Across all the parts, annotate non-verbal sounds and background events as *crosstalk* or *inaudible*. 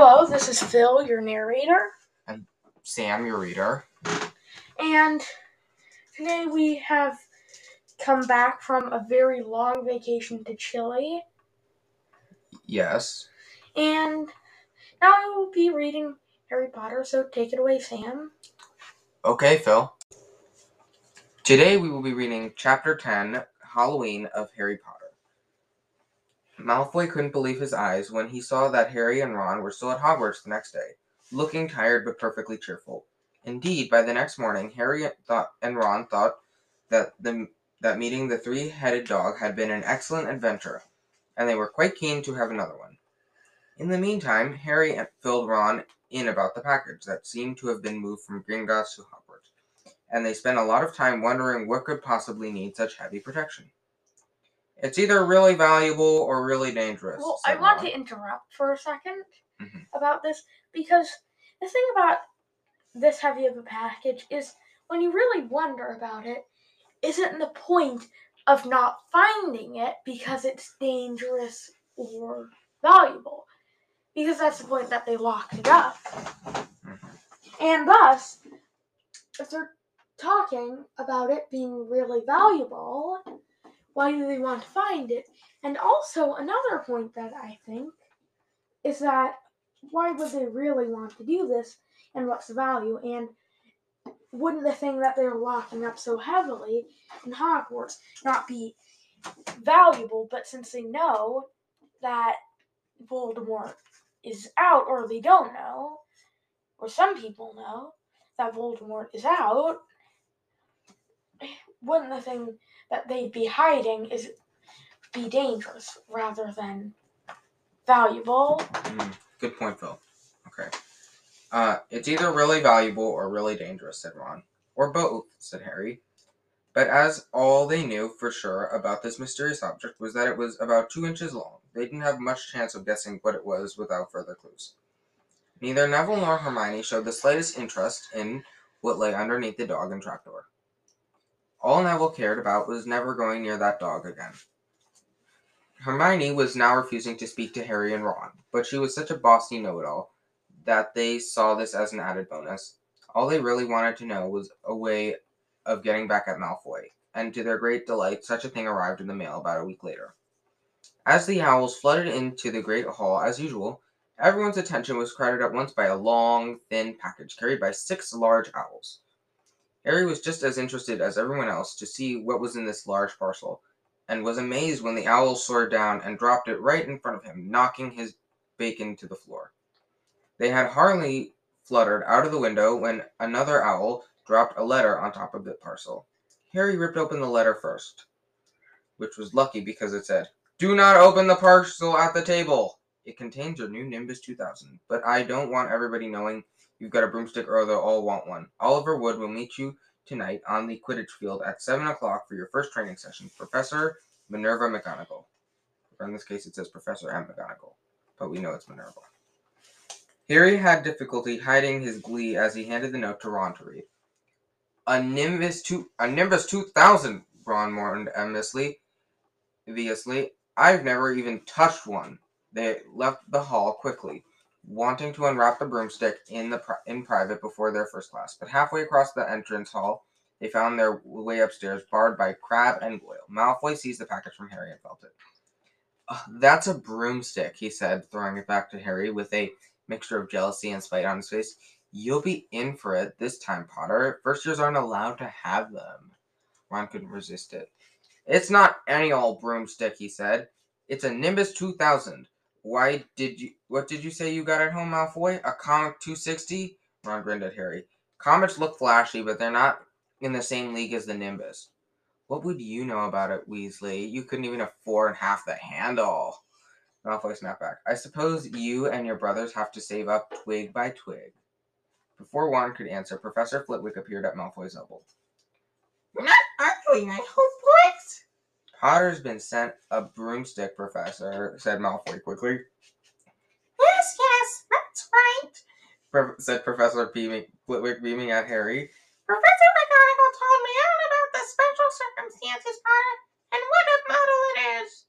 Hello, this is Phil, your narrator, And Sam, your reader. and today we have come back from a very long vacation to Chile, Yes. and now I will be reading Harry Potter, so take it away, Sam. Okay, Phil. Today we will be reading Chapter 10 Halloween of Harry Potter. Malfoy couldn't believe his eyes when he saw that Harry and Ron were still at Hogwarts the next day, looking tired but perfectly cheerful. Indeed, by the next morning, Harry thought and Ron thought that the that meeting the three-headed dog had been an excellent adventure, and they were quite keen to have another one. In the meantime, Harry filled Ron in about the package that seemed to have been moved from Gringotts to Hogwarts, and they spent a lot of time wondering what could possibly need such heavy protection. It's either really valuable or really dangerous. Well, I want to interrupt for a 2nd Mhm. about this because the thing about this heavy of a package is when you really wonder about it, isn't the point of not finding it because it's dangerous or valuable? Because that's the point that they locked it up. Mhm. And thus, if they're talking about it being really valuable, why do they want to find it? And also, another point that I think is that why would they really want to do this and what's the value? And wouldn't the thing that they're locking up so heavily in Hogwarts not be valuable? But since they know that Voldemort is out, or they don't know, or some people know that Voldemort is out, wouldn't the thing that they'd be hiding is be dangerous rather than valuable? Mm, good point, Phil. Okay. Uh, it's either really valuable or really dangerous, said Ron. Or both, said Harry. But as all they knew for sure about this mysterious object was that it was about two inches long, they didn't have much chance of guessing what it was without further clues. Neither Neville nor Hermione showed the slightest interest in what lay underneath the dog and trapdoor. All Neville cared about was never going near that dog again. Hermione was now refusing to speak to Harry and Ron, but she was such a bossy know-it-all that they saw this as an added bonus. All they really wanted to know was a way of getting back at Malfoy, and to their great delight, such a thing arrived in the mail about a week later. As the owls flooded into the great hall as usual, everyone's attention was crowded at once by a long, thin package carried by six large owls. Harry was just as interested as everyone else to see what was in this large parcel, and was amazed when the owl soared down and dropped it right in front of him, knocking his bacon to the floor. They had hardly fluttered out of the window when another owl dropped a letter on top of the parcel. Harry ripped open the letter first, which was lucky because it said, Do not open the parcel at the table. It contains your new Nimbus 2000, but I don't want everybody knowing you've got a broomstick or they'll all want one. Oliver Wood will meet you tonight on the Quidditch field at 7 o'clock for your first training session. Professor Minerva McGonagall. Or in this case, it says Professor M. McGonagall, but we know it's Minerva. Harry had difficulty hiding his glee as he handed the note to Ron to read. A Nimbus two, a Nimbus two thousand. Ron mourned enviously. Enviously, I've never even touched one. They left the hall quickly, wanting to unwrap the broomstick in the in private before their first class. But halfway across the entrance hall, they found their way upstairs barred by Crabbe and Goyle. Malfoy seized the package from Harry and felt it. "Ugh, that's a broomstick, he said, throwing it back to Harry with a mixture of jealousy and spite on his face. You'll be in for it this time, Potter. First years aren't allowed to have them. Ron couldn't resist it. It's not any old broomstick, he said. It's a Nimbus 2000. Why did you? What did you say you got at home, Malfoy? A Comet 260? Ron grinned at Harry. Comets look flashy, but they're not in the same league as the Nimbus. What would you know about it, Weasley? You couldn't even afford half the handle. Malfoy snapped back. I suppose you and your brothers have to save up twig by twig. Before Ron could answer, Professor Flitwick appeared at Malfoy's elbow. Not arguing, I hope, boys. Potter's been sent a broomstick, Professor, said Malfoy quickly. Yes, yes, that's right. Pro- said Professor beaming, Flitwick beaming at Harry. Professor McGonagall told me all about the special circumstances, Potter, and what a model it is.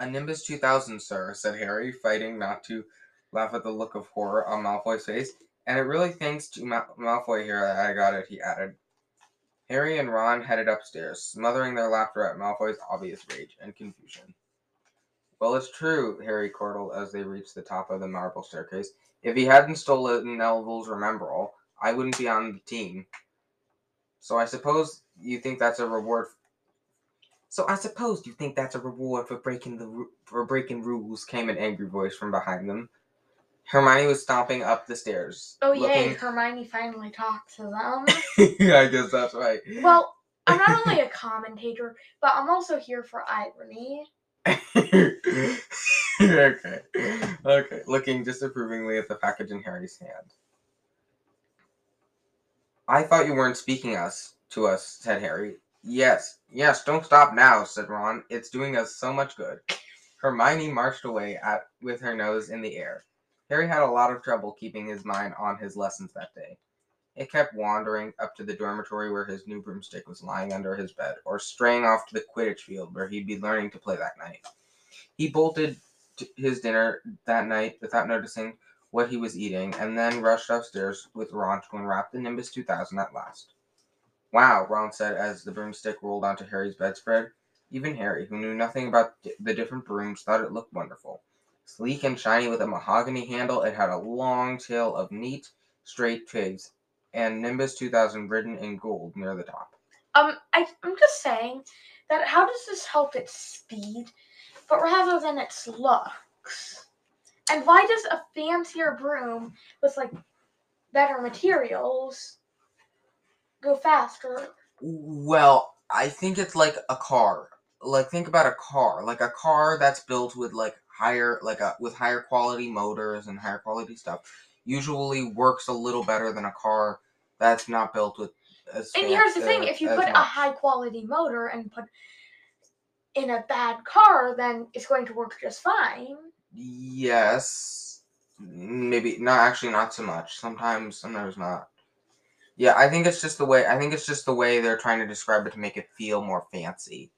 A Nimbus 2000, sir, said Harry, fighting not to laugh at the look of horror on Malfoy's face. And it really thanks to Mal- Malfoy here that I got it, he added. Harry and Ron headed upstairs, smothering their laughter at Malfoy's obvious rage and confusion. Well, it's true, Harry chortled as they reached the top of the marble staircase. If he hadn't stolen Neville's Remembrall, I wouldn't be on the team. So I suppose you think that's a reward. So I suppose you think that's a reward for breaking the for breaking rules. Came an angry voice from behind them. Hermione was stomping up the stairs. Oh yay, looking- Hermione finally talked to them. *laughs* yeah, I guess that's right. well, I'm not only *laughs* a commentator, but I'm also here for irony. okay. Okay. Looking disapprovingly at the package in Harry's hand. I thought you weren't speaking us to us, said Harry. Yes, yes, don't stop now, said Ron. It's doing us so much good. Hermione marched away at with her nose in the air. Harry had a lot of trouble keeping his mind on his lessons that day. It kept wandering up to the dormitory where his new broomstick was lying under his bed, or straying off to the Quidditch field where he'd be learning to play that night. He bolted his dinner that night without noticing what he was eating, and then rushed upstairs with Ron to unwrap the Nimbus 2000 at last. Wow, Ron said as the broomstick rolled onto Harry's bedspread. Even Harry, who knew nothing about the different brooms, thought it looked wonderful. Sleek and shiny with a mahogany handle, it had a long tail of neat, straight twigs, and Nimbus 2000 written in gold near the top. Um, I, I'm just saying that how does this help its speed, but rather than its looks? And why does a fancier broom with like better materials go faster? Well, I think it's like a car. Like think about a car, like a car that's built with like higher, like a with higher quality motors and higher quality stuff. Usually works a little better than a car that's not built with. As And here's the thing: uh, if you put a high quality motor and put in a bad car, then it's going to work just fine. Yes. Maybe not actually not so much. Sometimes sometimes not. Yeah, I think it's just the way I think it's just the way they're trying to describe it to make it feel more fancy.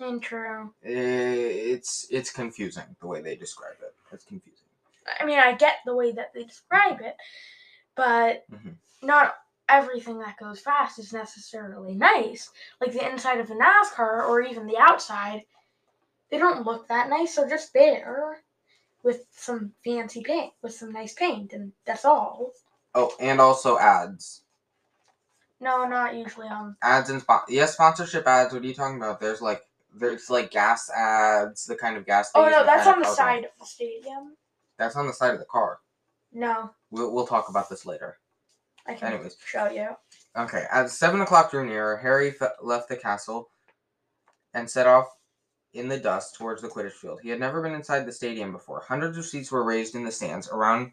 And true. Eh, It's it's confusing the way they describe it. It's confusing. I mean, I get the way that they describe it, but Mhm. not everything that goes fast is necessarily nice. Like the inside of a NASCAR or even the outside, they don't look that nice. They're just there with some fancy paint, with some nice paint, and that's all. Oh, and also ads. No, not usually on. Ads and spon- yes, sponsorship ads. What are you talking about? There's like there's like gas ads, the kind of gas. Oh no, that's on the side of the stadium. That's on the side of the car. No, We'll we'll talk about this later. I can Anyways. show you. Okay, as seven o'clock drew nearer, Harry fe- left the castle and set off in the dust towards the Quidditch field. He had never been inside the stadium before. Hundreds of seats were raised in the stands around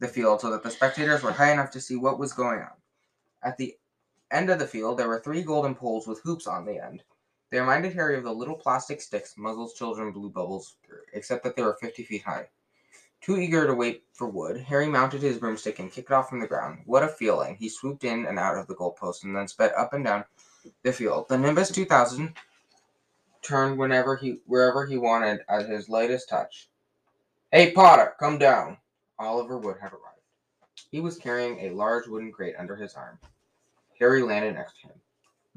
the field so that the spectators were high enough to see what was going on. At the end of the field, there were three golden poles with hoops on the end. They reminded Harry of the little plastic sticks muzzles children blew bubbles through, except that they were 50 feet high. Too eager to wait for wood, Harry mounted his broomstick and kicked it off from the ground. What a feeling! He swooped in and out of the goalpost and then sped up and down the field. The Nimbus 2000 turned whenever he wherever he wanted at his lightest touch. Hey Potter, come down! Oliver Wood had arrived. He was carrying a large wooden crate under his arm. Harry landed next to him.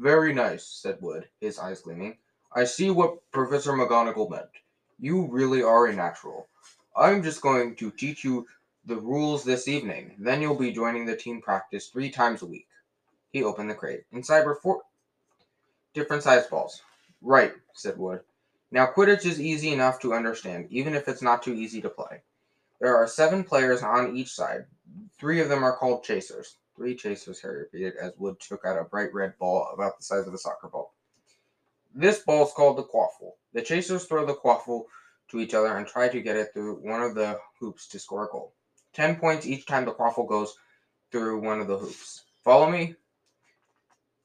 Very nice, said Wood, his eyes gleaming. I see what Professor McGonagall meant. You really are a natural. I'm just going to teach you the rules this evening. Then you'll be joining the team practice three times a week. He opened the crate. Inside were four different sized balls. Right, said Wood. Now, Quidditch is easy enough to understand, even if it's not too easy to play. There are seven players on each side. Three of them are called chasers. Three chasers, Harry repeated as Wood took out a bright red ball about the size of a soccer ball. This ball is called the quaffle. The chasers throw the quaffle to each other and try to get it through one of the hoops to score a goal. Ten points each time the quaffle goes through one of the hoops. Follow me?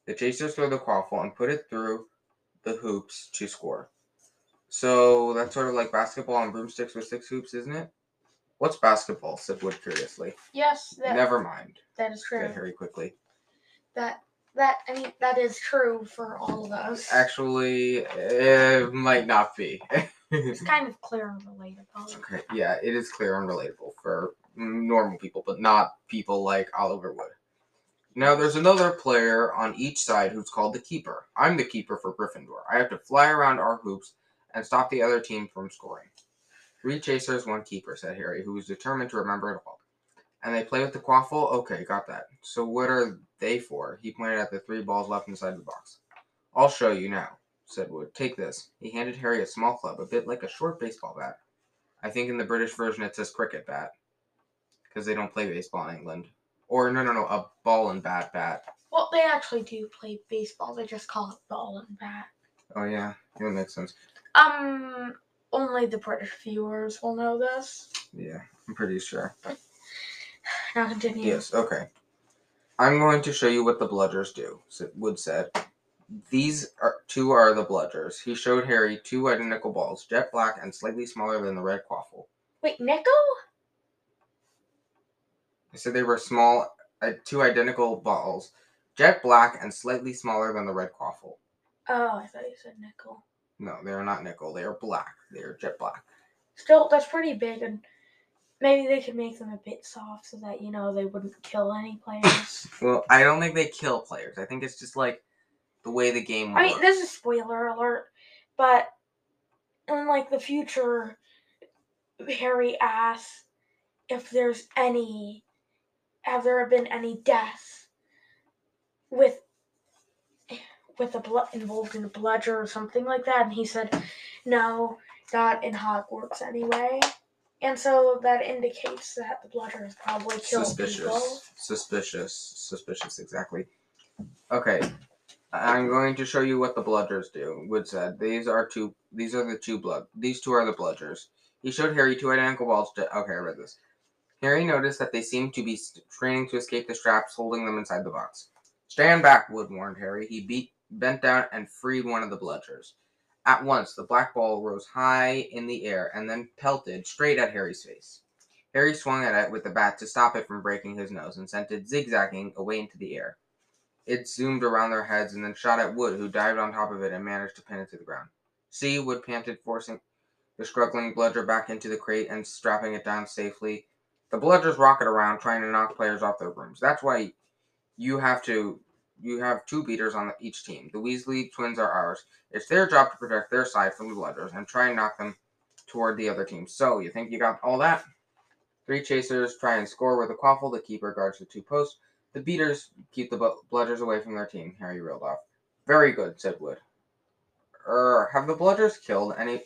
The chasers throw the quaffle and put it through the hoops to score. So that's sort of like basketball on broomsticks with six hoops, isn't it? What's basketball? said Wood curiously. Yes, that, Never mind, that is true. said Harry quickly. That that I mean that is true for all of us. Actually, it might not be. It's kind of clear and relatable. okay, yeah, it is clear and relatable for normal people, but not people like Oliver Wood. Now there's another player on each side who's called the keeper. I'm the keeper for Gryffindor. I have to fly around our hoops and stop the other team from scoring. Three chasers, one keeper, said Harry, who was determined to remember it all. And they play with the quaffle? Okay, got that. So what are they for? He pointed at the three balls left inside the box. I'll show you now, said Wood. Take this. He handed Harry a small club, a bit like a short baseball bat. I think in the British version it says cricket bat. Because they don't play baseball in England. Or, no, no, no, a ball and bat bat. Well, they actually do play baseball. They just call it ball and bat. Oh, yeah, that makes sense. Um, only the British viewers will know this. Yeah, I'm pretty sure. Now continue. Yes, okay. I'm going to show you what the bludgers do, Wood said. These are, two are the bludgers. He showed Harry two identical balls, jet black and slightly smaller than the red quaffle. Wait, nickel? I said they were small, uh, two identical balls, jet black and slightly smaller than the red quaffle. Oh, I thought you said nickel. No, they are not nickel. They are black. They are jet black. Still, that's pretty big, and maybe they could make them a bit soft so that you know they wouldn't kill any players. *laughs* Well, I don't think they kill players. I think it's just like the way the game I mean, this is spoiler alert, but in like the future, Harry asks if there's any, have there been any deaths with with a blood involved in a bludger or something like that, and he said no, not in Hogwarts anyway. And so that indicates that the bludger has probably killed suspicious. people. Suspicious. Suspicious, exactly. Okay. I'm going to show you what the bludgers do. Wood said, "These are two. These are the two blood. These two are the bludgers." He showed Harry two identical balls. To, okay, I read this. Harry noticed that they seemed to be st- straining to escape the straps holding them inside the box. Stand back, Wood warned Harry. He beat, bent down, and freed one of the bludgers. At once, the black ball rose high in the air and then pelted straight at Harry's face. Harry swung at it with the bat to stop it from breaking his nose and sent it zigzagging away into the air. It zoomed around their heads and then shot at Wood, who dived on top of it and managed to pin it to the ground. See, Wood panted, forcing the struggling bludger back into the crate and strapping it down safely. The bludgers rocket around, trying to knock players off their brooms. That's why you have to. You have two beaters on each team. The Weasley twins are ours. It's their job to protect their side from the bludgers and try and knock them toward the other team. So, you think you got all that? Three chasers try and score with a quaffle. The keeper guards the two posts. The beaters keep the bludgers away from their team. Harry reeled off. Very good, said Wood. Er, have the bludgers killed any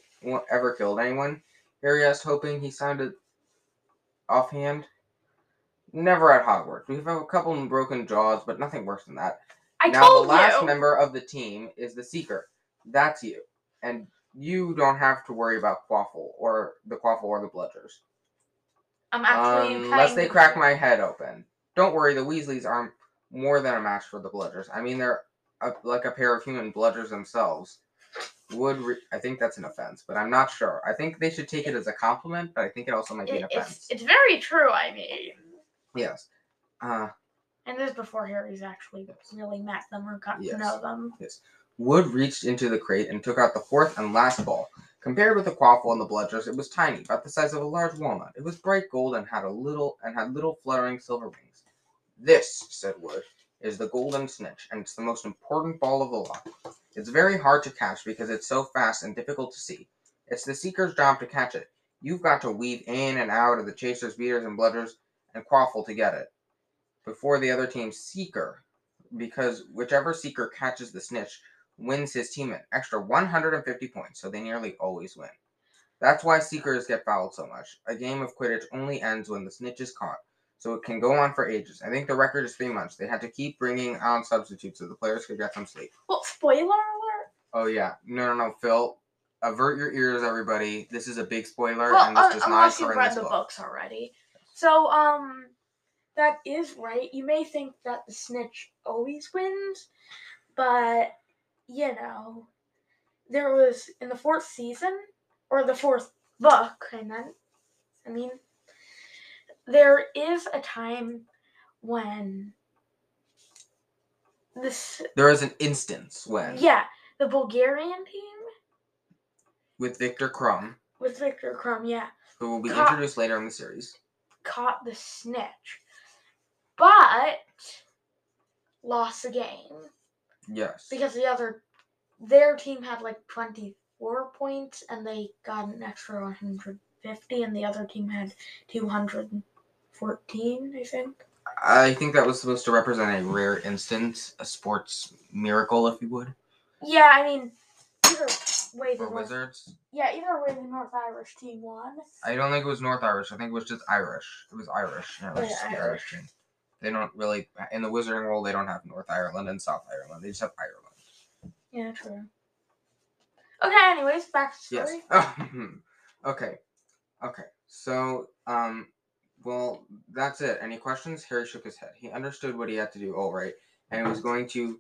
ever killed anyone? Harry asked, hoping he sounded offhand. Never at Hogwarts. We've a couple broken jaws, but nothing worse than that. I now told the last you. member of the team is the Seeker. That's you. And you don't have to worry about Quaffle or the Quaffle or the Bludgers. I'm actually Unless they crack my head open. Don't worry, the Weasleys are more than a match for the Bludgers. I mean, they're a, like a pair of human Bludgers themselves. Would re- I think that's an offense, but I'm not sure. I think they should take it as a compliment, but I think it also might be an offense. it's, it's very true. I mean, Yes. Uh, and this is before Harry's actually really met them or got Yes. to know them. Yes. Wood reached into the crate and took out the fourth and last ball. Compared with the quaffle and the bludgers, it was tiny, about the size of a large walnut. It was bright gold and had a little and had little fluttering silver wings. This, said Wood, is the golden snitch, and it's the most important ball of the lot. It's very hard to catch because it's so fast and difficult to see. It's the seeker's job to catch it. You've got to weave in and out of the chasers, beaters, and bludgers and quaffle to get it. Before the other team's seeker, because whichever seeker catches the snitch wins his team an extra 150 points, so they nearly always win. That's why seekers get fouled so much. A game of Quidditch only ends when the snitch is caught, so it can go on for ages. I think the record is three months. They had to keep bringing on substitutes so the players could get some sleep. Well, spoiler alert. Oh yeah, no, no, no, Phil, avert your ears, everybody. This is a big spoiler, Well, and this uh, does not unless you've read the book. books already. So, um, that is right. You may think that the snitch always wins, but you know, there was in the fourth season or the fourth book. I meant. I mean, there is a time when this. There is an instance when, Yeah, the Bulgarian team with Viktor Krum, with Viktor Krum. Yeah. who will be Ca- introduced later in the series. Caught the snitch, but lost the game. Yes. because the other their team had like 24 points and they got an extra 150 and the other team had 214 i think. I think that was supposed to represent a rare instance, a sports miracle, if you would, yeah i mean either way the for north, Wizards. yeah either way the north irish team won I don't think it was North Irish. I think it was just Irish. It was Irish. Yeah, it was just the Irish. Team. They don't really in the Wizarding world. They don't have North Ireland and South Ireland. They just have Ireland. yeah true okay anyways back to the Yes. *laughs* okay. Okay. So, um, well, that's it. Any questions? Harry shook his head. He understood what he had to do. All right, and was going to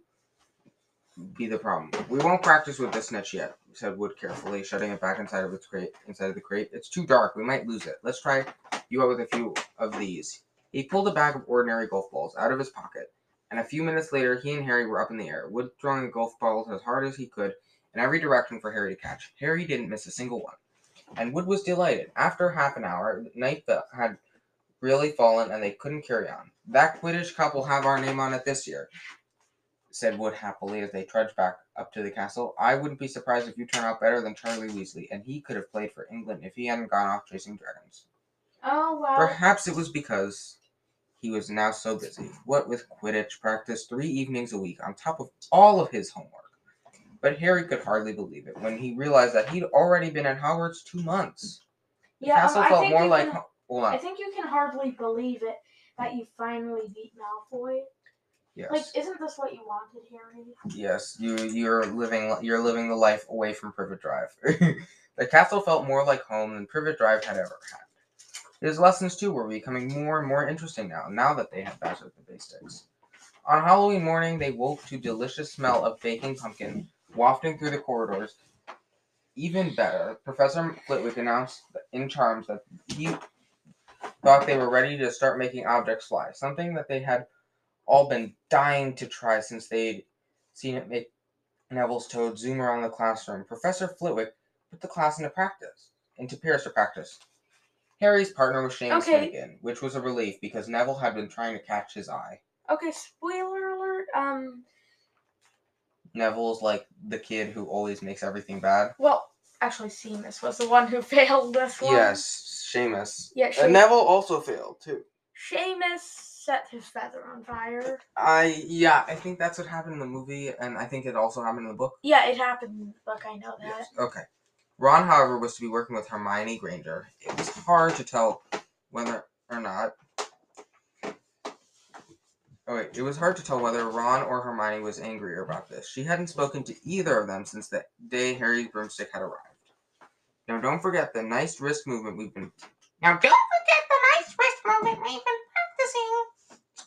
be the problem. We won't practice with this snitch yet," said Wood carefully, shutting it back inside of its crate. Inside of the crate, it's too dark. We might lose it. Let's try you out with a few of these. He pulled a bag of ordinary golf balls out of his pocket, and a few minutes later, he and Harry were up in the air. Wood throwing the golf balls as hard as he could in every direction for Harry to catch. Harry didn't miss a single one, and Wood was delighted. After half an hour, night had really fallen, and they couldn't carry on. That Quidditch Cup will have our name on it this year, said Wood happily as they trudged back up to the castle. I wouldn't be surprised if you turn out better than Charlie Weasley, and he could have played for England if he hadn't gone off chasing dragons. oh wow Perhaps it was because he was now so busy. What with Quidditch practice three evenings a week on top of all of his homework. But Harry could hardly believe it when he realized that he'd already been at Hogwarts two months. The yeah um, castle I felt more like. can- I think you can hardly believe it that you finally beat Malfoy. Yes. Like, isn't this what you wanted, Harry? Yes, you you're living you're living the life away from Privet Drive. *laughs* the castle felt more like home than Privet Drive had ever had. His lessons too were becoming more and more interesting now, now that they had mastered the basics. On Halloween morning, they woke to delicious smell of baking pumpkin wafting through the corridors. Even better, Professor Flitwick announced in charms that he thought they were ready to start making objects fly, something that they had all been dying to try since they'd seen it make Neville's toad zoom around the classroom. Professor Flitwick put the class into practice, into Paris to practice. Harry's partner was Seamus Okay. Which was a relief because Neville had been trying to catch his eye. Okay, spoiler alert. Um, Neville's like the kid who always makes everything bad. well, actually, Seamus was the one who *laughs* failed this one. Yes, Seamus. Yeah, And Seamus, Neville also failed too. Seamus set his feather on fire. I yeah, I think that's what happened in the movie, and I think it also happened in the book. Yeah, it happened in the book. I know that. Yes. Okay. Ron, however, was to be working with Hermione Granger. It was hard to tell whether or not. Oh wait, it was hard to tell whether Ron or Hermione was angrier about this. She hadn't spoken to either of them since the day Harry's broomstick had arrived. Now, don't forget the nice wrist movement we've been Now don't forget the nice wrist movement we've been practicing.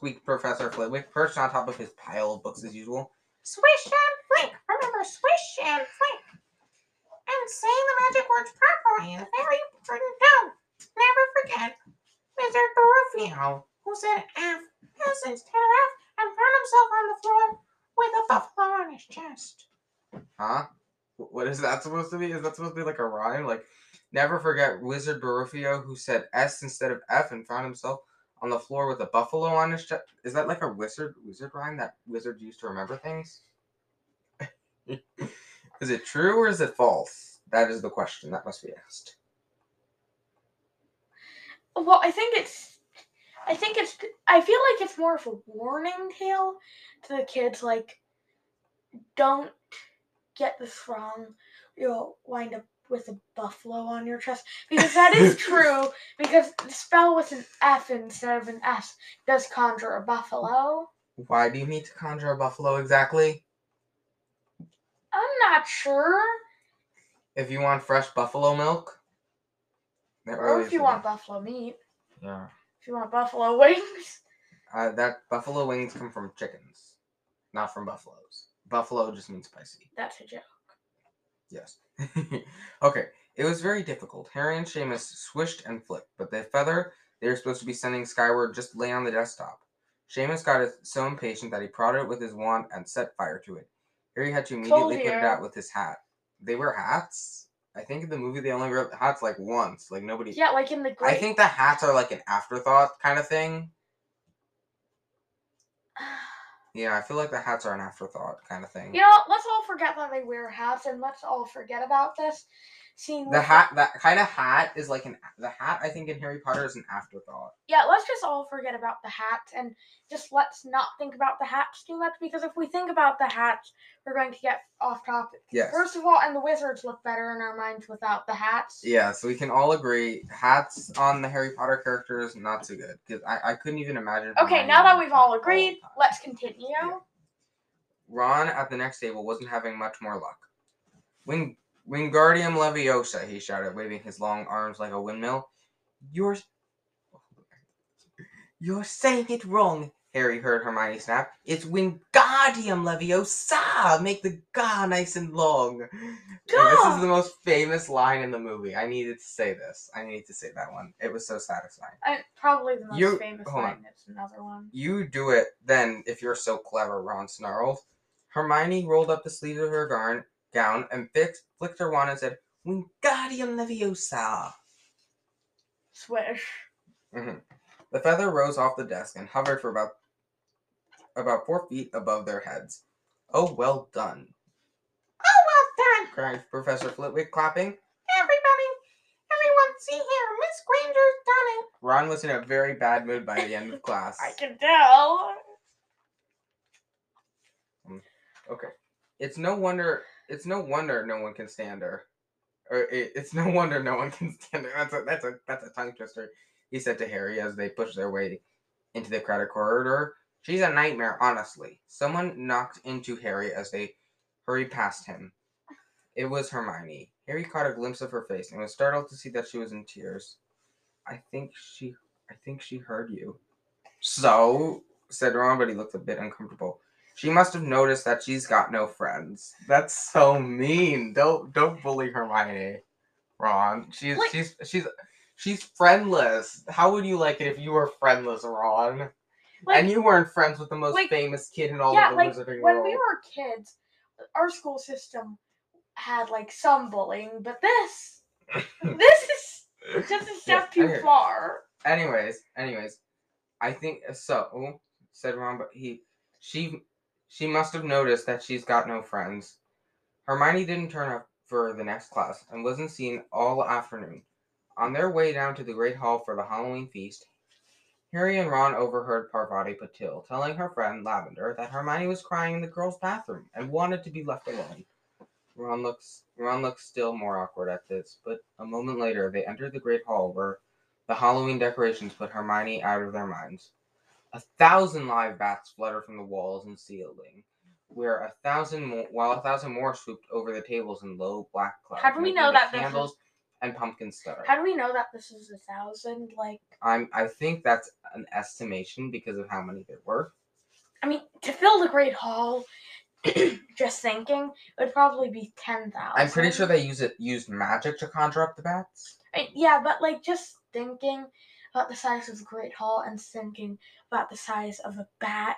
Squeaked Professor Flitwick, perched on top of his pile of books as usual. Swish and flick. Remember, swish and flick. And say the magic words properly is very important too. Never forget Wizard Baruffio, who said F, S instead of F, and found himself on the floor with a buffalo on his chest. Huh? What is that supposed to be? Is that supposed to be like a rhyme? Like, never forget Wizard Baruffio who said S instead of F and found himself on the floor with a buffalo on his chest. Is that like a wizard wizard rhyme that wizards used to remember things? *laughs* is it true or is it false? That is the question that must be asked. Well, I think it's. I think it's. I feel like it's more of a warning tale to the kids. Like, don't get this wrong. You'll wind up with a buffalo on your chest because that is *laughs* true. Because the spell with an F instead of an S does conjure a buffalo. Why do you need to conjure a buffalo exactly? I'm not sure. If you want fresh buffalo milk? Or if you want buffalo meat. Yeah. If you want buffalo *laughs* wings. Uh, that buffalo wings come from chickens, not from buffaloes. Buffalo just means spicy. That's a joke. Yes. *laughs* okay. It was very difficult. Harry and Seamus swished and flicked, but the feather they were supposed to be sending skyward just lay on the desktop. Seamus got it so impatient that he prodded it with his wand and set fire to it. Harry had to immediately put it out with his hat. They wear hats? I think in the movie they only wear hats like once. Like nobody. Yeah, like in the great. I think the hats are like an afterthought kind of thing. Yeah, I feel like the hats are an afterthought kind of thing. You know, let's all forget that they wear hats, and let's all forget about this scene. The hat, that kind of hat is like an the hat. I think in Harry Potter is an afterthought. yeah, let's just all forget about the hat and just let's not think about the hats too much because if we think about the hats, we're going to get off topic. Yes. First of all, and the wizards look better in our minds without the hats. Yeah, so we can all agree hats on the Harry Potter characters not too good because I, I couldn't even imagine. Okay, now that we've all agreed, time. let's continue. Yeah. Ron at the next table wasn't having much more luck. Wing Wingardium Leviosa, he shouted, waving his long arms like a windmill. You're You're saying it wrong, Harry heard Hermione snap. It's Wingardium Leviosa! Make the ga nice and long. And this is the most famous line in the movie. I needed to say this. I needed to say that one. It was so satisfying. I, probably the most You- famous hold on. line is another one. You do it then if you're so clever, Ron snarled. Hermione rolled up the sleeves of her garn, gown and fixed, flicked her wand and said, Wingardium Leviosa. Swish. Mhm. The feather rose off the desk and hovered for about about four feet above their heads. Oh, well done, Oh, well done, cried Professor Flitwick, clapping. everybody. Everyone, see here, Miss Granger's done it. Ron was in a very bad mood by the end of class. *laughs* I can tell. Okay. It's no wonder. It's no wonder no one can stand her. Or it, it's no wonder no one *laughs* can stand her. That's a that's a that's a tongue twister. He said to Harry as they pushed their way into the crowded corridor. She's a nightmare, honestly. Someone knocked into Harry as they hurried past him. It was Hermione. Harry caught a glimpse of her face and was startled to see that she was in tears. I think she I think she heard you. So said Ron, but he looked a bit uncomfortable. She must have noticed that she's got no friends. That's so mean. Don't don't bully Hermione, Ron. She's Like- she's she's she's friendless. How would you like it if you were friendless, Ron? Like, and you weren't friends with the most like- famous kid in all yeah, of the like Wizarding when world. we were kids, our school system had like some bullying, but this, *laughs* this is just a step Yeah, too okay. far. anyways, anyways, I think so. Said Ron, but he she she must have noticed that she's got no friends. Hermione didn't turn up for the next class and wasn't seen all afternoon. On their way down to the great hall for the Halloween feast, Harry and Ron overheard Parvati Patil telling her friend Lavender that Hermione was crying in the girls' bathroom and wanted to be left alone. Ron looks Ron looked still more awkward at this, but a moment later they entered the great hall where the Halloween decorations put Hermione out of their minds. A thousand live bats fluttered from the walls and ceiling, where a thousand more, while a thousand more swooped over the tables in low black clouds. How do we know that this is- candles and pumpkins stutter? How do we know that this is a thousand? Like, I'm. I think that's an estimation because of how many there were. I mean, to fill the Great Hall, *clears throat* just thinking, it would probably be ten thousand. I'm pretty sure they use it used magic to conjure up the bats. I- yeah, but like just thinking about the size of the Great Hall and thinking about the size of a bat,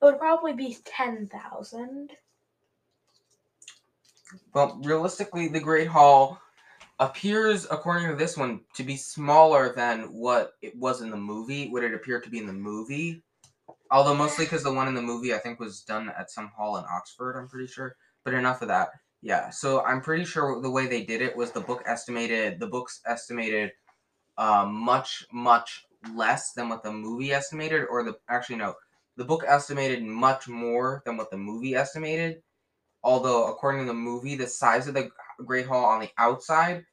it would probably be ten thousand. Well, realistically, the Great Hall appears, according to this one, to be smaller than what it was in the movie. What it appeared to be in the movie, although mostly because the one in the movie I think was done at some hall in Oxford. I'm pretty sure. But enough of that. Yeah, so I'm pretty sure the way they did it was the book estimated. The books estimated uh, much much less than what the movie estimated, or the actually no, the book estimated much more than what the movie estimated. Although according to the movie the size of the great hall on the outside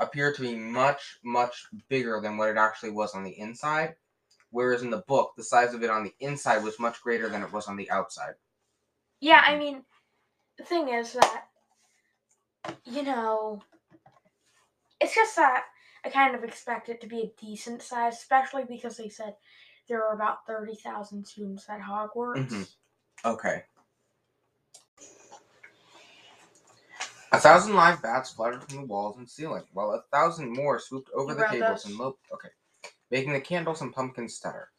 appeared to be much much bigger than what it actually was on the inside whereas in the book the size of it on the inside was much greater than it was on the outside. Yeah, I mean, the thing is that, you know, it's just that I kind of expect it to be a decent size, especially because they said there were about 30,000 students at Hogwarts. Mhm. okay a thousand live bats fluttered from the walls and ceiling while a thousand more swooped over You the tables and lo- okay making the candles and pumpkins stutter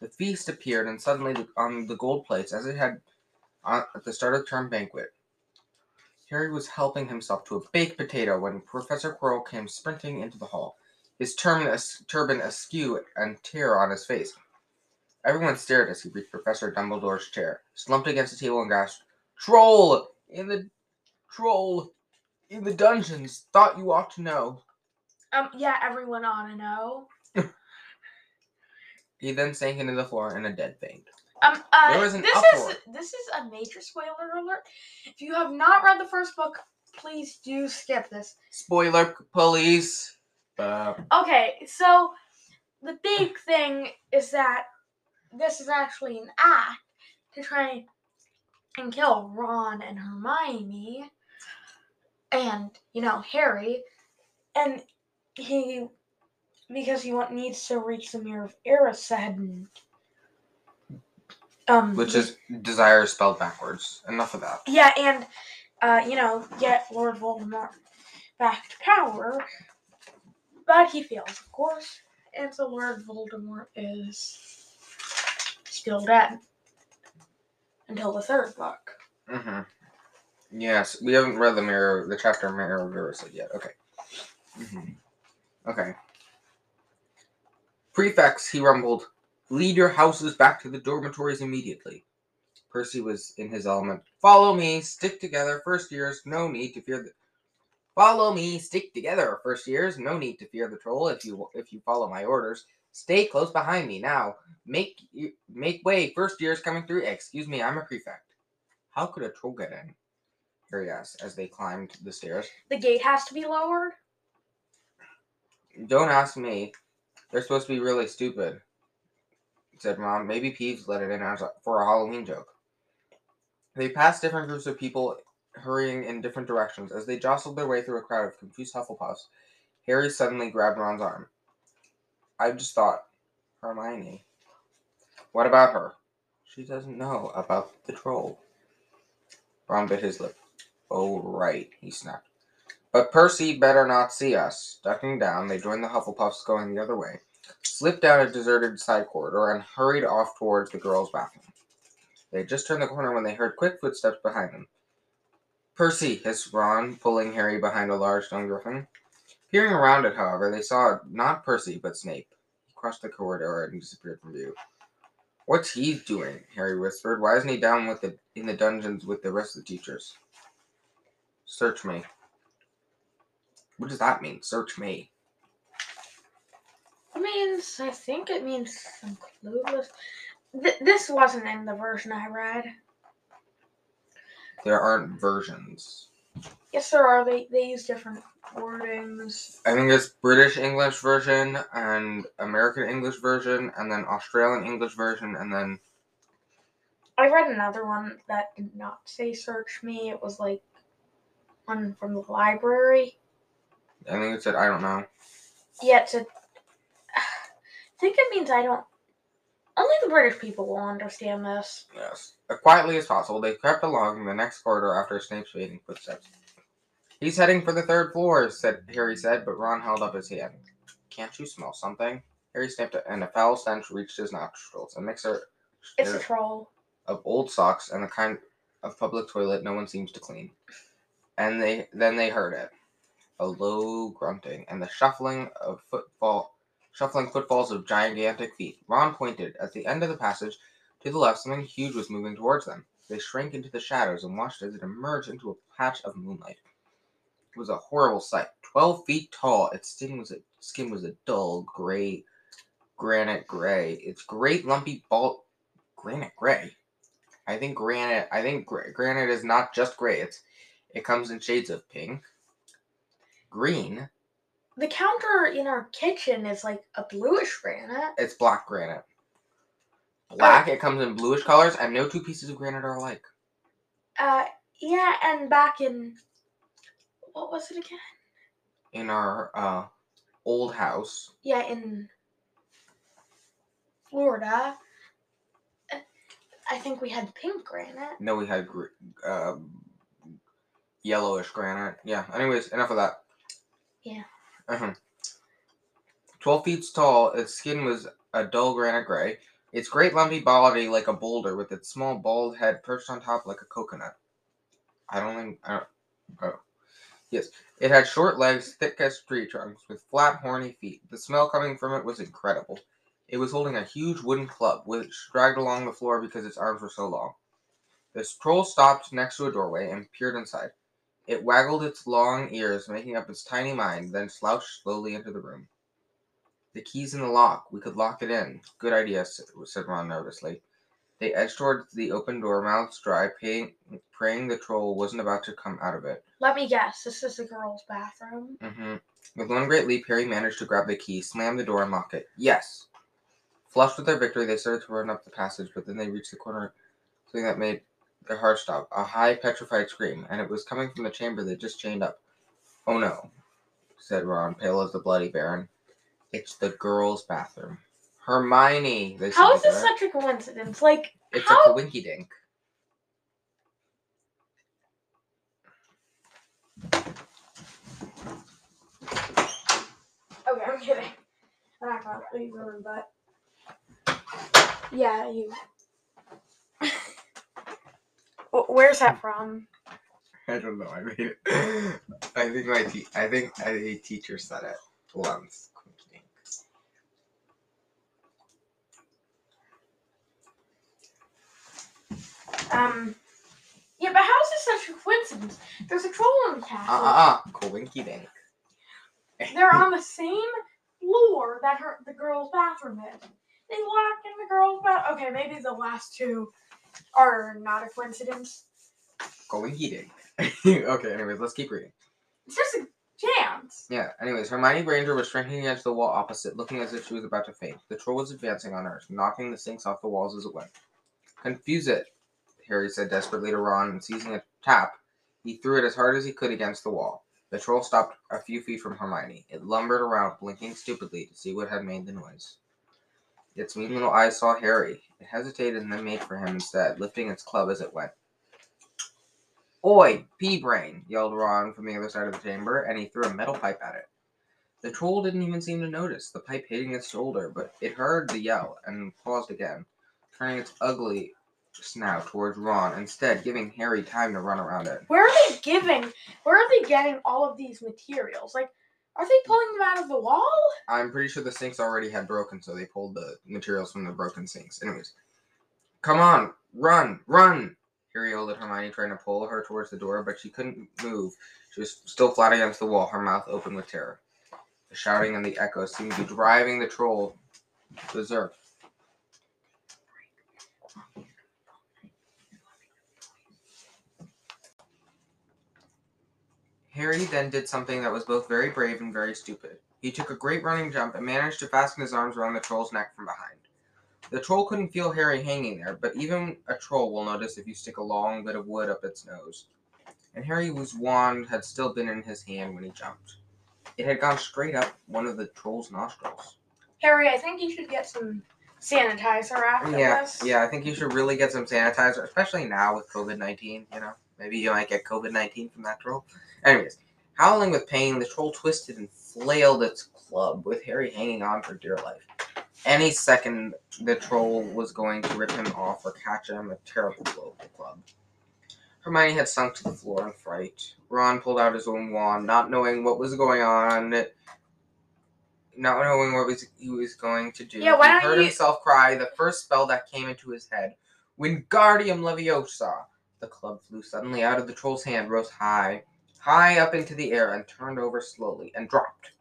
the feast appeared and suddenly the- on the gold plates as it had on, at the start of the term banquet Harry was helping himself to a baked potato when Professor Quirrell came sprinting into the hall, his turban, turban askew and tear on his face. Everyone stared as he reached Professor Dumbledore's chair, slumped against the table, and gasped, "Troll in the troll in the dungeons. Thought you ought to know." Um, yeah, everyone ought to know. *laughs* He then sank into the floor in a dead faint. Um, uh, There was an this uproar. is this is a major spoiler alert. If you have not read the first book, please do skip this. Spoiler police. Uh, Okay, so the big thing is that this is actually an act to try and kill Ron and Hermione and, you know, Harry. And he, because he needs to reach the Mirror of Erised and, um, which is desire spelled backwards. Enough of that. yeah, and, uh, you know, get Lord Voldemort back to power. But he fails, of course. And so Lord Voldemort is still dead. Until the third book. Mm-hmm. Yes, we haven't read the mirror, the chapter Mirror Erised yet. Okay. hmm Okay. Prefects, he rumbled, lead your houses back to the dormitories immediately. Percy was in his element. Follow me, stick together, first years, no need to fear the. Follow me, stick together, first years, no need to fear the troll if you if you follow my orders. Stay close behind me now. Make you make way, first years coming through. Excuse me, I'm a prefect. How could a troll get in? Harry asked as they climbed the stairs. The gate has to be lowered. Don't ask me. They're supposed to be really stupid, said Ron. Maybe Peeves let it in as for a Halloween joke. They passed different groups of people hurrying in different directions. As they jostled their way through a crowd of confused Hufflepuffs, Harry suddenly grabbed Ron's arm. I just thought, Hermione. What about her? She doesn't know about the troll. Ron bit his lip. Oh, right, he snapped. But Percy better not see us. Ducking down, they joined the Hufflepuffs going the other way, slipped down a deserted side corridor, and hurried off towards the girls' bathroom. They had just turned the corner when they heard quick footsteps behind them. Percy, hissed Ron, pulling Harry behind a large stone griffin. Peering around it, however, they saw not Percy, but Snape. He crossed the corridor and disappeared from view. What's he doing? Harry whispered. Why isn't he down with the in the dungeons with the rest of the teachers? Search me. What does that mean? Search me. It means, I think it means some clueless. Th- this wasn't in the version I read. There aren't versions. Yes, there are. They, they use different wordings. I think it's British English version and American English version and then Australian English version and then I read another one that did not say search me. It was like one from the library. I think it said I don't know. Yeah, it's a. I think it means I don't. Only the British people will understand this. Yes. As quietly as possible, they crept along the next corridor after Snape's fading footsteps. He's heading for the third floor, said Harry said, but Ron held up his hand. Can't you smell something? Harry sniffed, and a foul stench reached his nostrils. A mixer It's a troll. of old socks and the kind of public toilet no one seems to clean. And they then they heard it. A low grunting and the shuffling of footfall shuffling footfalls of gigantic feet. Ron pointed at the end of the passage to the left something huge was moving towards them. They shrank into the shadows and watched as it emerged into a patch of moonlight. It was a horrible sight. Twelve feet tall, its skin was a skin was a dull gray granite gray. Its great lumpy ball granite gray. I think granite. I think gra- granite is not just gray. It's it comes in shades of pink, green. The counter in our kitchen is like a bluish granite. It's black granite. Black. It comes in bluish colors, and no two pieces of granite are alike. Uh, yeah, and back in what was it again? In our uh, old house, Yeah, in Florida. uh, I think we had pink granite. no, we had gr- uh, yellowish granite. Yeah. Anyways, enough of that. Yeah. Uh-huh. Twelve feet tall, its skin was a dull granite gray. Its great lumpy body like a boulder, with its small bald head perched on top like a coconut. I don't think. I don't, oh. Yes. It had short legs, thick as tree trunks, with flat, horny feet. The smell coming from it was incredible. It was holding a huge wooden club, which dragged along the floor because its arms were so long. The troll stopped next to a doorway and peered inside. It waggled its long ears, making up its tiny mind, then slouched slowly into the room. The key's in the lock. We could lock it in. Good idea, said Ron nervously. They edged towards the open door, mouths dry, paying, praying the troll wasn't about to come out of it. Let me guess. This is the girls' bathroom. hmm With one great leap, Harry managed to grab the key, slam the door, and lock it. Yes! Flushed with their victory, they started to run up the passage, but then they reached the corner, something that made their hearts stop. A high, petrified scream, and it was coming from the chamber they just chained up. Oh no, said Ron, pale as the bloody baron. It's the girls' bathroom. Hermione! They How said is this such a coincidence? Like, It's how? a winky dink. Okay, I'm kidding. I'm not gonna leave the room, but yeah, you. Wh- Where's that from? *laughs* I don't know. I it. *laughs* I think my te- I think a teacher said it once. Um. Yeah, but how is this such a coincidence? There's a troll in the Uh castle. uh uh. Coinky dink. *laughs* They're on the same floor that her the girls' bathroom is. They lock in the girls' bath. Okay, maybe the last two are not a coincidence. Coinky dink. *laughs* okay. Anyways, let's keep reading. It's just a chance. Yeah. Anyways, Hermione Granger was shrinking against the wall opposite, looking as if she was about to faint. The troll was advancing on her, knocking the sinks off the walls as it went. Confuse it, Harry said desperately to Ron, and seizing a tap, he threw it as hard as he could against the wall. The troll stopped a few feet from Hermione. It lumbered around, blinking stupidly to see what had made the noise. Its mean little eyes saw Harry. It hesitated and then made for him instead, lifting its club as it went. Oi, pea brain! yelled Ron from the other side of the chamber, and he threw a metal pipe at it. The troll didn't even seem to notice the pipe hitting its shoulder, but it heard the yell and paused again, turning its ugly snout towards Ron, instead giving Harry time to run around it. Where are they giving? Where are they getting all of these materials? Like, are they pulling them out of the wall? I'm pretty sure the sinks already had broken, so they pulled the materials from the broken sinks. Anyways, come on, run, run! Harry yelled at Hermione, trying to pull her towards the door, but she couldn't move. She was still flat against the wall, her mouth open with terror. The shouting and the echo seemed to be driving the troll berserk. Harry then did something that was both very brave and very stupid. He took a great running jump and managed to fasten his arms around the troll's neck from behind. The troll couldn't feel Harry hanging there, but even a troll will notice if you stick a long bit of wood up its nose. And Harry, whose wand had still been in his hand when he jumped, it had gone straight up one of the troll's nostrils. Harry, I think you should get some sanitizer after Yeah, this. yeah, I think you should really get some sanitizer, especially now with COVID 19. You know, maybe you might get COVID 19 from that troll. Anyways, howling with pain, the troll twisted and flailed its club, with Harry hanging on for dear life. Any second, the troll was going to rip him off or catch him a terrible blow with the club. Hermione had sunk to the floor in fright. Ron pulled out his own wand, not knowing what was going on, not knowing what was he was going to do. Yeah, why he don't heard you- himself cry the first spell that came into his head. Wingardium Leviosa! The club flew suddenly out of the troll's hand, rose high, high up into the air, and turned over slowly, and dropped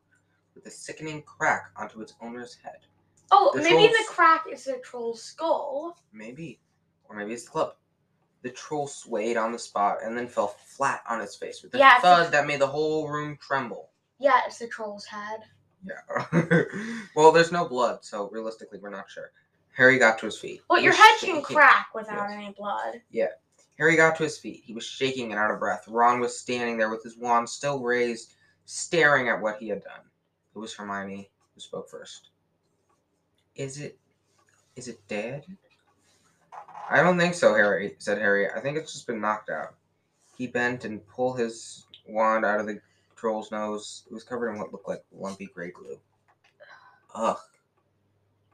with a sickening crack onto its owner's head. Oh, The maybe the crack is the troll's skull. Maybe. Or maybe it's the club. The troll swayed on the spot and then fell flat on its face with a Yeah, thud that made the whole room tremble. Yeah, it's the troll's head. Yeah. *laughs* well, there's no blood, so realistically, we're not sure. Harry got to his feet. Well, your head can crack without Yes. any blood. Harry got to his feet. He was shaking and out of breath. Ron was standing there with his wand still raised, staring at what he had done. It was Hermione who spoke first. Is it is it dead? I don't think so, Harry, said Harry. I think it's just been knocked out. He bent and pulled his wand out of the troll's nose. It was covered in what looked like lumpy gray glue. Ugh.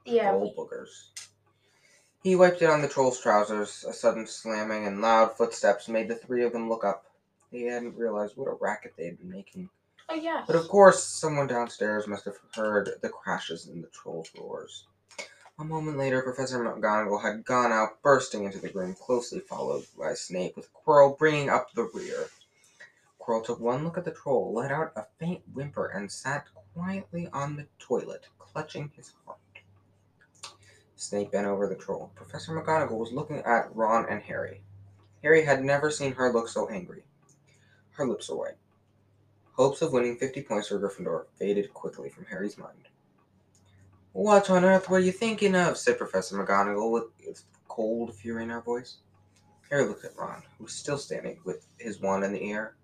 Yeah. Troll boogers. He wiped it on the troll's trousers. A sudden slamming and loud footsteps made the three of them look up. They hadn't realized what a racket they had been making. Oh yes. But of course, someone downstairs must have heard the crashes in the troll's roars. A moment later, Professor McGonagall had gone out, bursting into the room, closely followed by Snape, with Quirrell bringing up the rear. Quirrell took one look at the troll, let out a faint whimper, and sat quietly on the toilet, clutching his heart. Snape bent over the troll. Professor McGonagall was looking at Ron and Harry. Harry had never seen her look so angry. Her lips were white. Hopes of winning 50 points for Gryffindor faded quickly from Harry's mind. What on earth were you thinking of? said Professor McGonagall with cold fury in her voice. Harry looked at Ron, who was still standing with his wand in the air.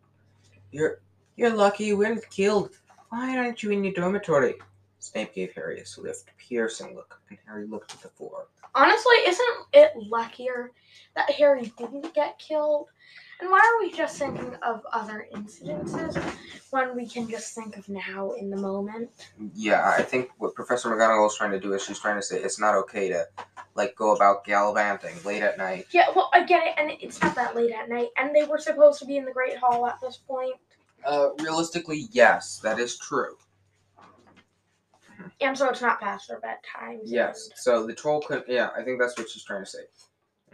You're you're lucky you weren't killed. Why aren't you in your dormitory? Snape gave Harry a swift, piercing look, and Harry looked at the floor. Honestly, isn't it luckier that Harry didn't get killed? And why are we just thinking of other incidences when we can just think of now in the moment? Yeah, I think what Professor McGonagall is trying to do is she's trying to say it's not okay to like go about gallivanting late at night. Yeah, well, I get it, and it's not that late at night, and they were supposed to be in the Great Hall at this point. Uh, realistically, yes, that is true. And so it's not past their bedtime. Yes, so the troll could. Yeah, I think that's what she's trying to say.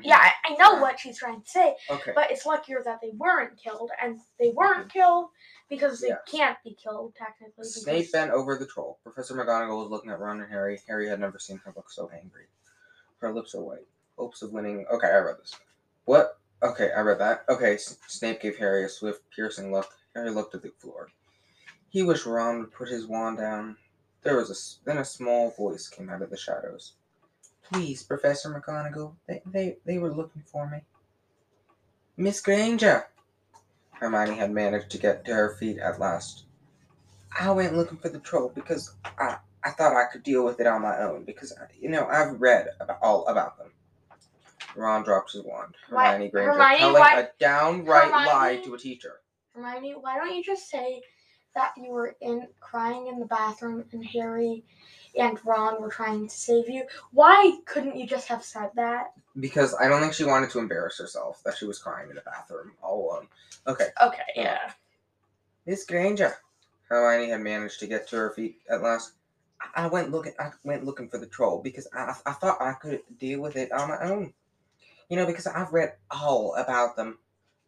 Yeah, I, I know what she's trying to say, Okay. but it's luckier that they weren't killed, and they weren't killed because they Yes. can't be killed technically. Snape because- bent over the troll. Professor McGonagall was looking at Ron and Harry. Harry had never seen her look so angry. Her lips are white. Hopes of winning. Okay, I read this. What? Okay, I read that. Okay, S- Snape gave Harry a swift, piercing look. Harry looked at the floor. He wished Ron would put his wand down. There was a then a small voice came out of the shadows. Please, Professor McGonagall, they they, they were looking for me. Miss Granger. Hermione had managed to get to her feet at last. I went looking for the troll because I, I thought I could deal with it on my own because uh, you know I've read about all about them. Ron dropped his wand. Why- Hermione Granger Hermione, telling why- a downright lie to a teacher. Hermione, why don't you just say that you were in crying in the bathroom and Harry and Ron were trying to save you? Why couldn't you just have said that? Because I don't think she wanted to embarrass herself that she was crying in the bathroom all alone. Okay, Okay, yeah. Miss Granger. Hermione had managed to get to her feet at last. I I went looking. I went looking for the troll because I, I thought I could deal with it on my own. You know, because I've read all about them.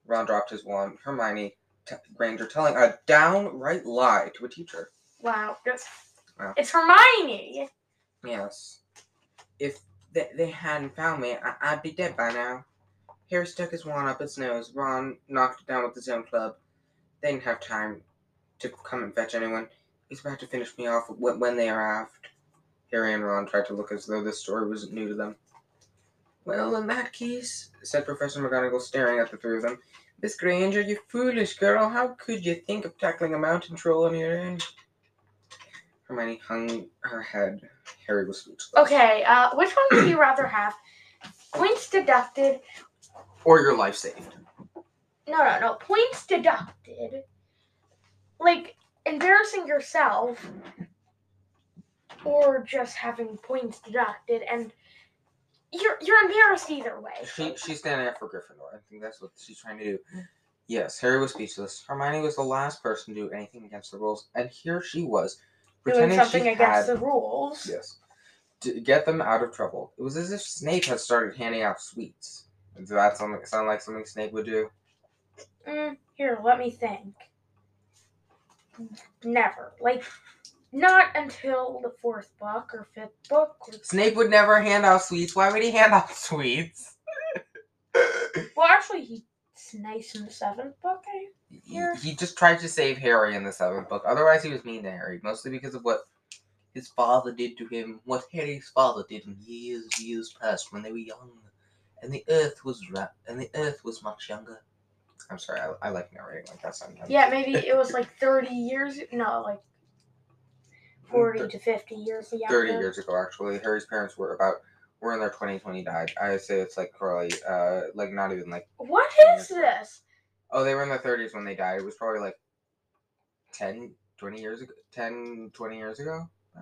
Ron dropped his wand. Hermione t- Granger telling a downright lie to a teacher. Wow. It's, Wow. it's Hermione. Yes. If they, they hadn't found me, I, I'd be dead by now. Harry stuck his wand up his nose. Ron knocked it down with his own club. They didn't have time to come and fetch anyone. He's about to finish me off when, when they arrived. Harry and Ron tried to look as though this story wasn't new to them. Well, in that case, said Professor McGonagall, staring at the three of them, Miss Granger, you foolish girl, how could you think of tackling a mountain troll on your own? Hermione hung her head. Harry was speechless. Okay, uh, which one would you rather have? Points deducted. Or your life saved. No, no, no. Points deducted. Like, embarrassing yourself. Or just having points deducted and you're you're embarrassed either way. She, she's standing up for Gryffindor. I think that's what she's trying to do. Yes, Harry was speechless. Hermione was the last person to do anything against the rules, and here she was, Doing pretending something she against had the rules. yes to get them out of trouble. It was as if Snape had started handing out sweets. Does that something sound like something Snape would do? Mm, here, let me think. Never. Like, not until the fourth book or fifth book. Snape would never hand out sweets. Why would he hand out *laughs* sweets? Well, actually, he's nice in the seventh book. Eh? he, he just tried to save Harry in the seventh book. Otherwise, he was mean to Harry, mostly because of what his father did to him, what Harry's father did in years, years past when they were young, and the Earth was ra- and the Earth was much younger. I'm sorry, I, I like narrating like that sometimes. Yeah, maybe it was like 30 years. No, like 40 to 50 years ago. thirty years ago. Actually, Harry's parents were about were in their twenties when he died. I say it's like probably uh like not even like What is this? oh they were in their thirties when they died. It was probably like 10, 20 years ago. 10, 20 years ago. No.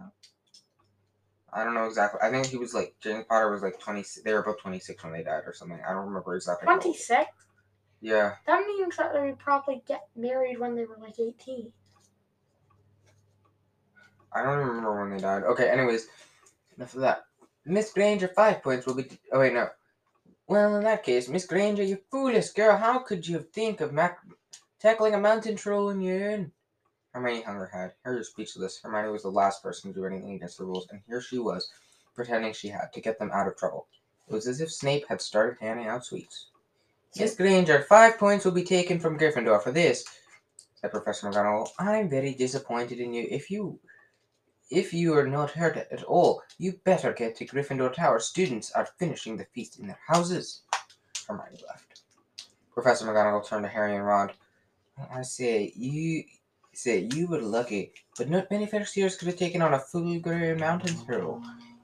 I don't know exactly. I think he was like James Potter was like twenty. They were both twenty six when they died or something. I don't remember exactly. 26? Yeah. That means that they would probably get married when they were like 18. I don't remember when they died. Okay, anyways, enough of that. Miss Granger, five points will be. Oh, wait, no. Well, in that case, Miss Granger, you foolish girl, how could you think of mac- tackling a mountain troll in your own? Hermione hung her head. Harry was speechless. Hermione was the last person to do anything against the rules, and here she was, pretending she had to get them out of trouble. It was as if Snape had started handing out sweets. Miss Granger, five points will be taken from Gryffindor for this, said Professor McGonagall. I'm very disappointed in you. If you if you are not hurt at all, you better get to Gryffindor Tower. Students are finishing the feast in their houses. Hermione left. Professor McGonagall turned to Harry and Ron. I say, you say you were lucky, but not many first years could have taken on a full Grey Mountain Troll.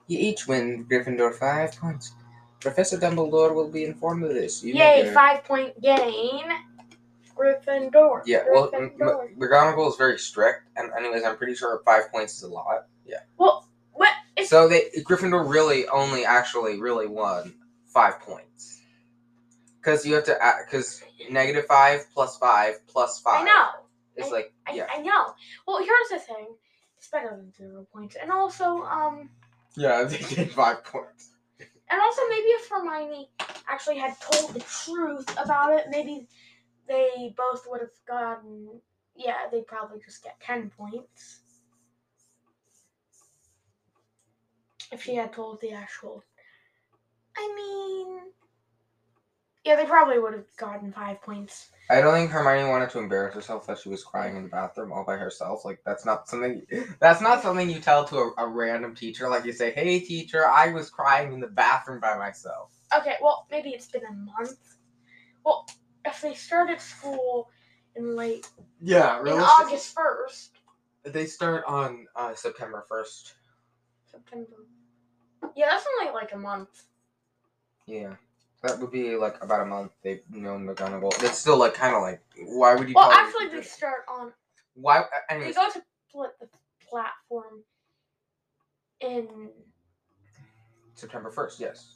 You each win Gryffindor five points. Professor Dumbledore will be informed of this. You Yay, five point gain. Gryffindor. Yeah, well, M-. M- McGonagall is very strict, and anyways, I'm pretty sure five points is a lot. Yeah. well, what? It's, So they Gryffindor really only actually really won five points, because you have to because negative five plus five five. I know. is like I, yeah I know. Well, here's the thing. It's better than zero points. And also, um, yeah *laughs* they get five points. and also maybe if Hermione actually had told the truth about it, maybe they both would have gotten. Yeah, they'd probably just get ten points. If she had told the actual. I mean. Yeah, they probably would have gotten five points. I don't think Hermione wanted to embarrass herself that she was crying in the bathroom all by herself. Like that's not something. That's not something you tell to a, a random teacher. Like you say, "Hey, teacher, I was crying in the bathroom by myself." Okay, well, maybe it's been a month. Well, if they started school in late Yeah, in August first, They start on uh, September first. September. Yeah, that's only like a month. Yeah, that would be like about a month. They've known McGonagall. It's still like kind of like why would you? Well, actually, they start on. why? They Anyways, go to split the platform in. September first. Yes,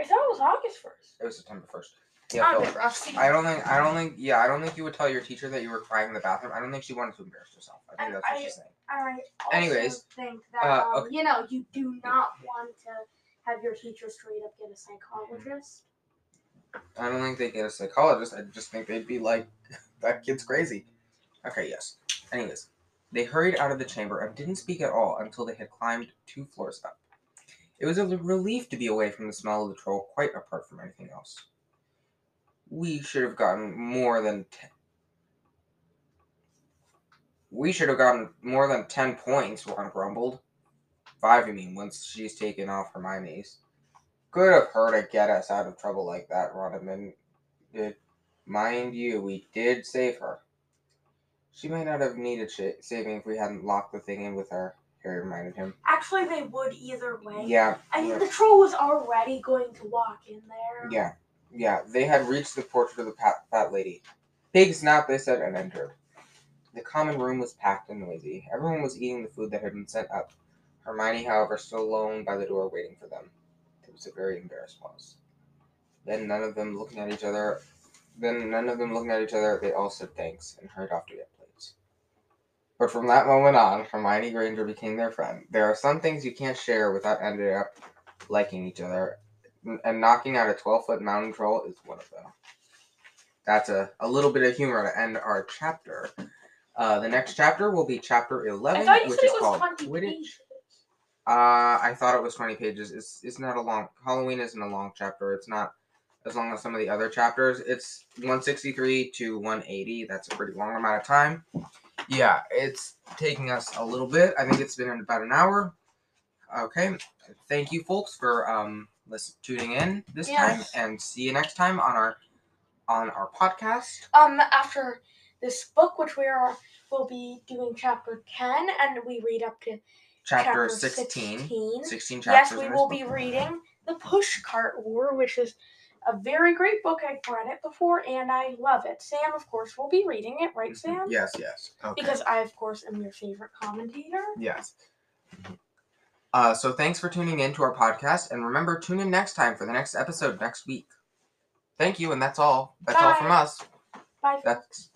I thought it was August first. it was September first. Yeah, I'm a Phil. bit rusty. I don't think. I don't think. Yeah, I don't think you would tell your teacher that you were crying in the bathroom. I don't think she wanted to embarrass herself. I think And that's what I- she's saying. I also Anyways, think that uh, um, you know you do not want to have your teacher straight up get a psychologist. I don't think they get a psychologist. I just think they'd be like, *laughs* that kid's crazy. Okay, yes. Anyways, they hurried out of the chamber and didn't speak at all until they had climbed two floors up. It was a relief to be away from the smell of the troll, quite apart from anything else. We should have gotten more than ten. We should have gotten more than ten points, Ron grumbled. Five, you mean, once she's taken off Hermione's. Good of her to get us out of trouble like that, Ron admitted. Mind you, we did save her. She might not have needed sh- saving if we hadn't locked the thing in with her, Harry reminded him. Actually, they would either way. Yeah, I mean, yeah. the troll was already going to walk in there. yeah, yeah. They had reached the portrait of the fat, fat lady. Pig snap, they said, and entered. The common room was packed and noisy. Everyone was eating the food that had been sent up. Hermione, however, stood alone by the door waiting for them. It was a very embarrassed pause. Then none of them looking at each other. Then none of them looking at each other. They all said thanks and hurried off to get plates. But from that moment on, Hermione Granger became their friend. There are some things you can't share without ending up liking each other, and knocking out a 12 foot mountain troll is one of them. That's a, a little bit of humor to end our chapter. Uh, the next chapter will be chapter 11, I thought you which is it was called Quidditch. pages. Uh, I thought it was 20 pages. It's, it's not a long. Halloween isn't a long chapter. It's not as long as some of the other chapters. It's 163 to 180. That's a pretty long amount of time. Yeah, it's taking us a little bit. I think it's been about an hour. Okay. Thank you, folks, for um listen, tuning in this time, and see you next time on our on our podcast. Um, after this book, which we are will be doing chapter ten, and we read up to Chapter, chapter 16. 16. 16 Yes, we will be reading the Pushcart War, which is a very great book. I've read it before, and I love it. Sam, of course, will be reading it, right, Sam? Yes, yes. Okay. Because I, of course, am your favorite commentator. Yes. Uh, so thanks for tuning in to our podcast, and remember, tune in next time for the next episode next week. thank you, and that's all. That's all from us. Bye, That's.